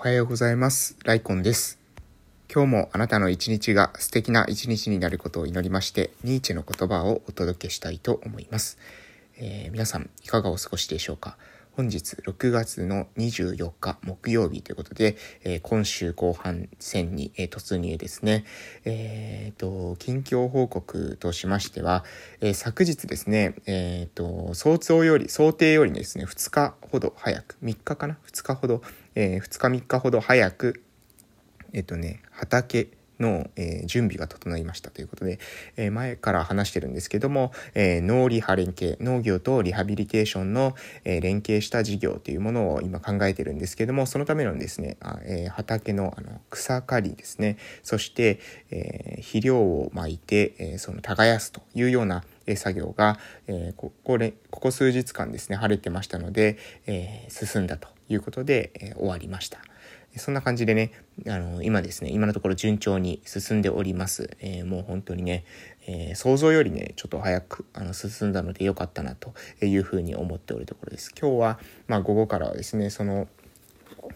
おはようございます。ライコンです。今日もあなたの一日が素敵な一日になることを祈りまして、ニーチェの言葉をお届けしたいと思います。えー、皆さん、いかがお過ごしでしょうか？本日6月の24日木曜日ということで、えー、今週後半戦に、えー、突入ですね。えっ、ー、と、近況報告としましては、え昨日ですね、えっ、と、想像より、想定よりですね、2日ほど早く、3日かな ?2 日ほど、え2日3日ほど早く、えっ、とね、畑、の、えー、準備が整いましたということで、えー、前から話してるんですけども、えー、農リハ連携、農業とリハビリテーションの、え連携した事業というものを今考えてるんですけども、そのためのですね、あえ畑のあの草刈りですね、そして、え肥料をまいて、えその耕すというような作業が、えここここ数日間ですね晴れてましたので、え進んだということで、え終わりました。そんな感じでね、あの、今ですね、今のところ順調に進んでおります。えー、もう本当にね、えー、想像よりね、ちょっと早くあの進んだので良かったなというふうに思っておるところです。今日は、まあ午後からはですね、その、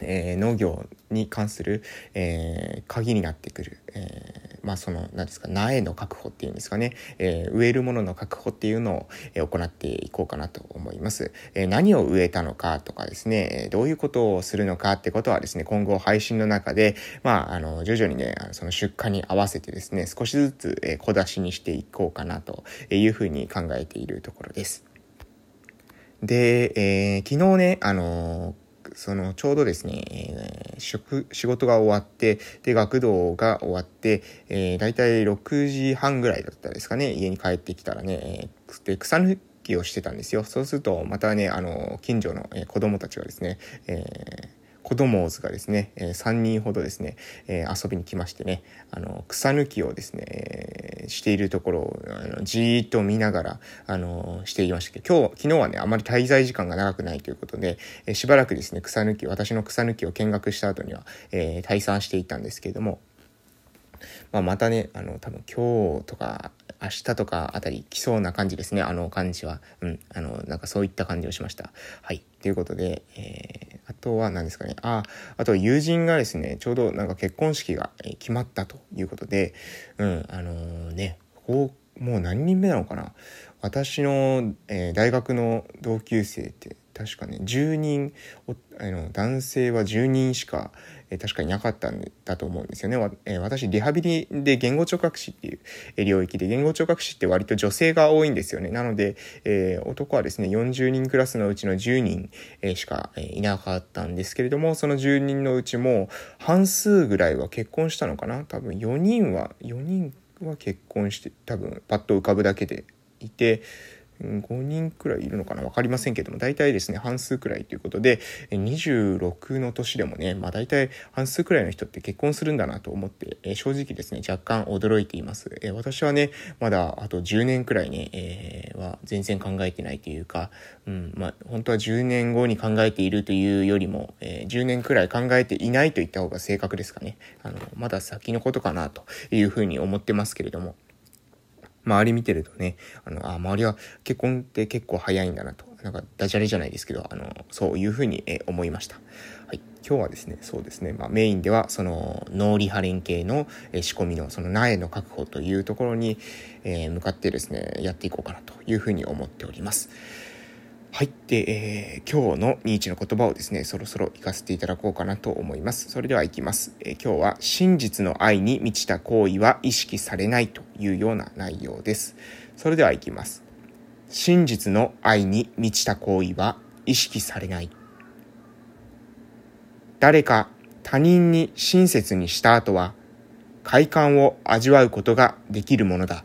えー、農業に関する、えー、鍵になってくる、えー、まあその何ですか苗の確保っていうんですかね、え植えるものの確保っていうのを、え行っていこうかなと思います、え何を植えたのかとかですね。どういうことをするのかってことはですね今後配信の中でまああの徐々にねその出荷に合わせてですね少しずつ、え小出しにしていこうかなというふうに考えているところです。で、えー、昨日ね、あのそのちょうどですね、えー、職仕事が終わってで学童が終わって、えー、大体6時半ぐらいだったですかね家に帰ってきたらね、えー、で草抜きをしてたんですよ。そうするとまたねあの近所の、子供たちがですね、えー子供がですね、え、3人ほどですね、え、遊びに来ましてね、あの、草抜きをですね、え、しているところを、あのじーっと見ながら、あの、していましたけど、今日、昨日はね、あまり滞在時間が長くないということで、え、しばらくですね、草抜き、私の草抜きを見学した後には、え、退散していたんですけれども、まあ、またね、あの、多分今日とか、明日とかあたり来そうな感じですね、あの感じは。うん、あの、なんかそういった感じをしました。はい。ということで、えー、あとは何ですかね。あ、あと友人がですね、ちょうどなんか結婚式が決まったということで、うん、あのー、ね、こう、もう何人目なのかな？私の、えー、大学の同級生って確かね10人あの男性は10人しか、えー、確かいなかったんだと思うんですよね、えー、私リハビリで言語聴覚士っていう、え領域で言語聴覚士って割と女性が多いんですよね。なので、えー、男はですね40人クラスのうちの10人、えしか、えいなかったんですけれどもその10人のうちも半数ぐらいは結婚したのかな？多分4人は4人は結婚して多分パッと浮かぶだけでいて5人くらいいるのかな分かりませんけども大体ですね半数くらいということで26の年でもねまあ大体半数くらいの人って結婚するんだなと思って正直ですね若干驚いています。私はねまだあと10年くらいね、え、は全然考えてないというか、うんまあ、本当は10年後に考えているというよりも、えー、10年くらい考えていないといった方が正確ですかね。あのまだ先のことかなというふうに思ってますけれども。周り見てるとね、あの、あ、周りは結婚って結構早いんだなと、なんかダジャレじゃないですけど、あの、そういうふうに、え思いました。今日はですね、そうですね、まあ、メインでは、その、脳リハ連携の、え仕込みの、その苗の確保というところに、え、向かってですね、やっていこうかなというふうに思っております。はい。で、えー、今日のニーチの言葉をですね、そろそろ行かせていただこうかなと思います。それでは行きます。えー、今日は真実の愛に満ちた行為は意識されないというような内容です。それでは行きます。真実の愛に満ちた行為は意識されない。誰か他人に親切にした後は快感を味わうことができるものだ。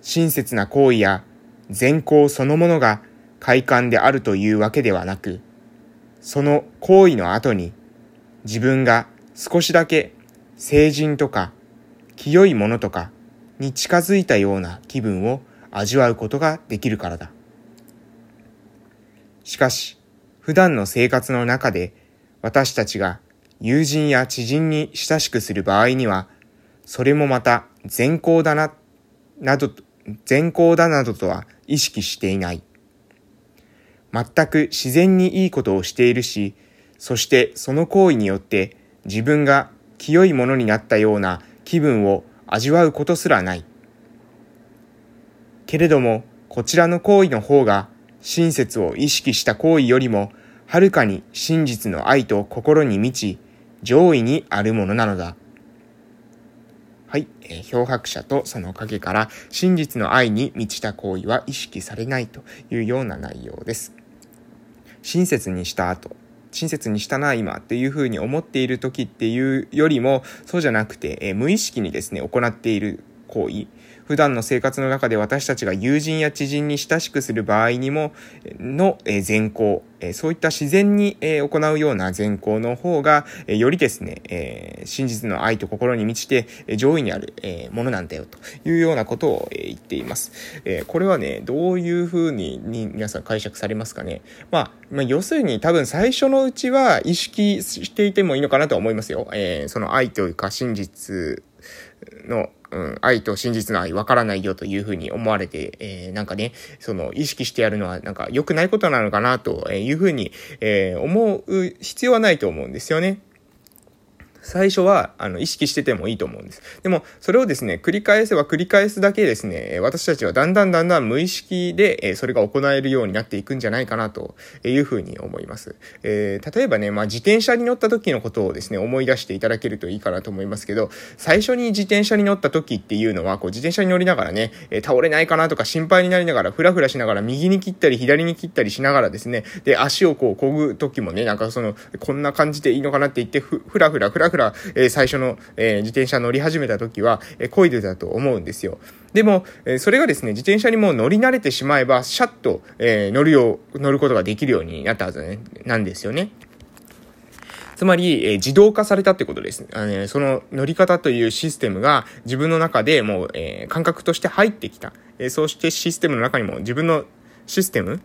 親切な行為や善行そのものが快感であるというわけではなく、その行為の後に自分が少しだけ成人とか清いものとかに近づいたような気分を味わうことができるからだ。しかし、普段の生活の中で私たちが友人や知人に親しくする場合には、それもまた善行だな、など善行だなどとは意識していない。全く自然にいいことをしているし、そしてその行為によって自分が清いものになったような気分を味わうことすらない。けれども、こちらの行為の方が親切を意識した行為よりも、はるかに真実の愛と心に満ち、上位にあるものなのだ。はい、えー、漂白者とその影から真実の愛に満ちた行為は意識されないというような内容です。親切にした後、親切にしたな、今っていうふうに思っている時っていうよりも、そうじゃなくて、えー、無意識にですね、行っている行為、普段の生活の中で私たちが友人や知人に親しくする場合にも、の善行、そういった自然に行うような善行の方が、よりですね、真実の愛と心に満ちて上位にあるものなんだよというようなことを言っています。これはね、どういうふうに皆さん解釈されますかね。まあ、要するに多分最初のうちは意識していてもいいのかなと思いますよ。その愛というか真実のうん、愛と真実の愛分からないよというふうに思われて、えー、なんかね、その意識してやるのはなんか良くないことなのかなというふうに、えー、思う必要はないと思うんですよね。最初は、あの、意識しててもいいと思うんです。でも、それをですね、繰り返せば繰り返すだけですね、私たちはだんだんだんだん無意識で、えそれが行えるようになっていくんじゃないかなというふうに思います。えー、例えばね、まあ、自転車に乗った時のことをですね、思い出していただけるといいかなと思いますけど、最初に自転車に乗った時っていうのは、こう、自転車に乗りながらね、え倒れないかなとか心配になりながら、ふらふらしながら、右に切ったり、左に切ったりしながらですね、で、足をこう、こぐ時もね、なんかその、こんな感じでいいのかなって言って、ふ、ふらふら、ふらふら、え、最初の、え、自転車乗り始めた時は、えー、漕いでたと思うんですよ。でも、えそれがですね、自転車にもう乗り慣れてしまえば、シャッと、え乗るよう、乗ることができるようになったはず、ね、なんですよね。つまり、え、自動化されたってことです。あの、その乗り方というシステムが自分の中でもう、え、感覚として入ってきた。え、そうしてシステムの中にも自分のシステム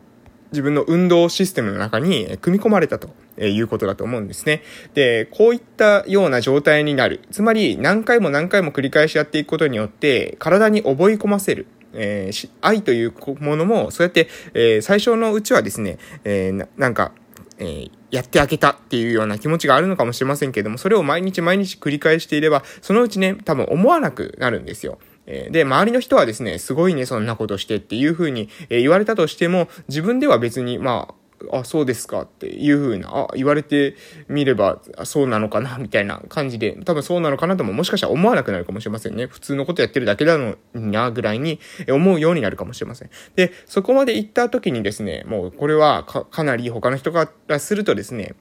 自分の運動システムの中に組み込まれたということだと思うんですね。で、こういったような状態になる。つまり、何回も何回も繰り返しやっていくことによって、体に覚え込ませる。えー、愛というものも、そうやって、えー、最初のうちはですね、えー、なんか、えー、やってあげたっていうような気持ちがあるのかもしれませんけれども、それを毎日毎日繰り返していれば、そのうちね、多分思わなくなるんですよ。で、周りの人はですね、すごいね、そんなことしてっていうふうに言われたとしても、自分では別に、まあ、あ、そうですかっていうふうな、あ、言われてみれば、そうなのかな、みたいな感じで、多分そうなのかなとももしかしたら思わなくなるかもしれませんね。普通のことやってるだけなのにな、ぐらいに思うようになるかもしれません。で、そこまで行った時にですね、もうこれはかかなり他の人からするとですね、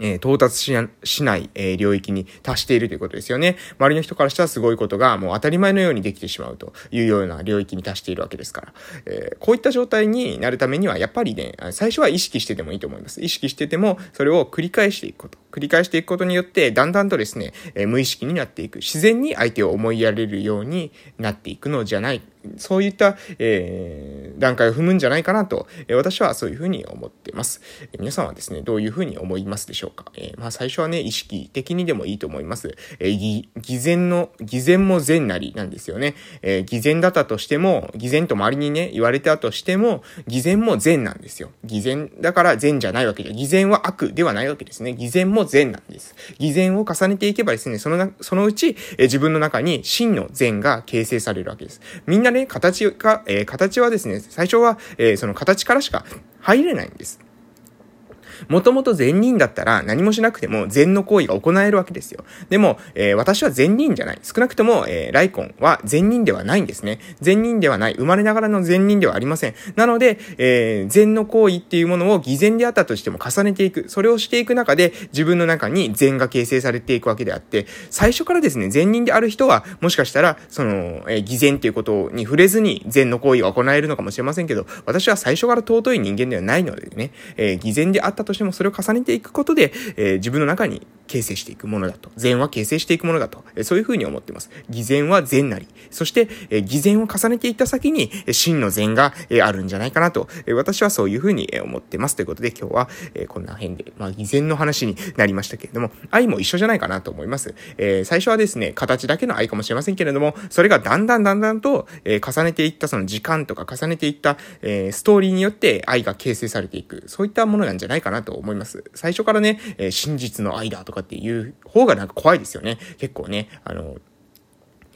えー、到達しなしない、えー、領域に達しているということですよね。周りの人からしたらすごいことがもう当たり前のようにできてしまうというような領域に達しているわけですから。えー、こういった状態になるためには、やっぱりね、最初は意識しててもいいと思います。意識してても、それを繰り返していくこと。繰り返していくことによって、だんだんとですね、え無意識になっていく。自然に相手を思いやれるようになっていくのじゃないそういった、えー、段階を踏むんじゃないかなと、えー、私はそういうふうに思ってます。えー、皆さんはですね、どういうふうに思いますでしょうか？えー、まあ最初はね、意識的にでもいいと思います。えー、偽善の、偽善も善なりなんですよね。えー、偽善だったとしても、偽善と周りにね、言われたとしても、偽善も善なんですよ。偽善だから善じゃないわけで、偽善は悪ではないわけですね。偽善も善なんです。偽善を重ねていけばですね、そのな、そのうち、えー、自分の中に真の善が形成されるわけです。みんなね、形が、えー、形はですね、最初は、えー、その形からしか入れないんです。もともと善人だったら何もしなくても善の行為が行えるわけですよ。でも、えー、私は善人じゃない。少なくとも、えー、ライコンは善人ではないんですね。善人ではない。生まれながらの善人ではありません。なので、えー、善の行為っていうものを偽善であったとしても重ねていく。それをしていく中で自分の中に善が形成されていくわけであって、最初からですね、善人である人は、もしかしたら、その、えー、偽善っていうことに触れずに善の行為が行えるのかもしれませんけど、私は最初から尊い人間ではないのでね、えー、偽善であったとしてもそれを重ねていくことで、えー、自分の中に形成していくものだと。善は形成していくものだと。そういうふうに思っています。偽善は善なり。そして、え偽善を重ねていった先に、真の善が、えあるんじゃないかなと。え私はそういうふうに思ってます。ということで今日は、えこんな辺で、まあ、偽善の話になりましたけれども、愛も一緒じゃないかなと思います。え最初はですね、形だけの愛かもしれませんけれども、それがだんだんだんだんと、え重ねていったその時間とか重ねていった、えストーリーによって愛が形成されていく。そういったものなんじゃないかななと思います。最初からね、えー、真実の愛だとかっていう方がなんか怖いですよね。結構ね、あの、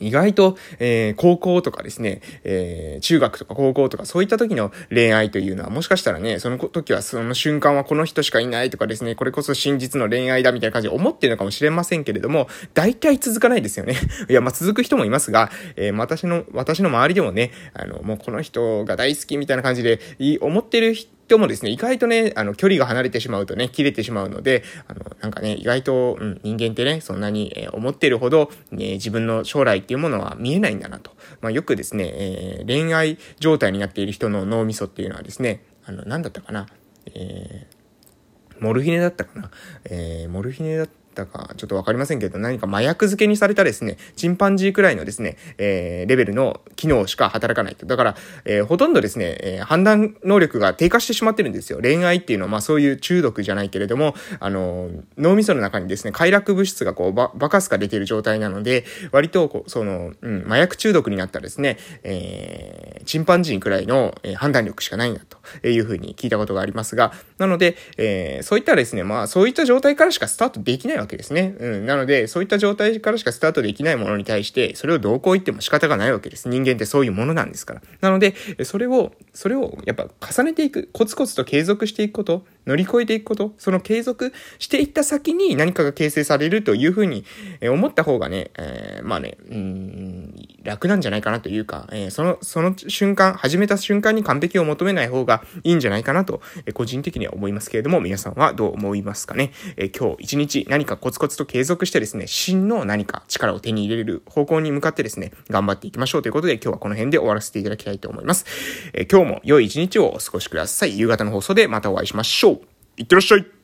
意外と、えー、高校とかですね、えー、中学とか高校とかそういった時の恋愛というのはもしかしたらね、その時はその瞬間はこの人しかいないとかですね、これこそ真実の恋愛だみたいな感じで思ってるのかもしれませんけれども、大体続かないですよね。いや、まあ、続く人もいますが、えー、私の、私の周りでもね、あの、もうこの人が大好きみたいな感じで、思ってる人人もですね、意外とね、あの、距離が離れてしまうとね、切れてしまうので、あの、なんかね、意外と、うん、人間ってね、そんなに、えー、思ってるほど、ね、自分の将来っていうものは見えないんだなと。まあ、よくですね、えー、恋愛状態になっている人の脳みそっていうのはですね、あの、なんだったかな、えー、モルヒネだったかな、えー、モルヒネだったたか、ちょっとわかりませんけど、何か麻薬漬けにされたですね、チンパンジーくらいのですね、えー、レベルの機能しか働かないと。だから、えー、ほとんどですね、えー、判断能力が低下してしまってるんですよ。恋愛っていうのは、まあそういう中毒じゃないけれども、あの、脳みその中にですね、快楽物質がこう、ば、バカスか出てる状態なので、割とこう、その、うん、麻薬中毒になったらですね、えー、チンパンジーくらいの、えー、判断力しかないんだというふうに聞いたことがありますが、なので、えー、そういったですね、まあそういった状態からしかスタートできないわけですね。うん。なので、そういった状態からしかスタートできないものに対して、それをどうこう言っても仕方がないわけです。人間ってそういうものなんですから。なので、それを、それをやっぱ重ねていく、コツコツと継続していくこと、乗り越えていくこと、その継続していった先に何かが形成されるというふうに思った方がね、えー、まあね、うん、楽なんじゃないかなというか、えー、その、その瞬間、始めた瞬間に完璧を求めない方がいいんじゃないかなと、え、個人的には思いますけれども、皆さんはどう思いますかね？え、今日一日何かコツコツと継続してですね、真の何か力を手に入れる方向に向かってですね、頑張っていきましょうということで、今日はこの辺で終わらせていただきたいと思います。え今日も良い一日をお過ごしください。夕方の放送でまたお会いしましょう。いってらっしゃい。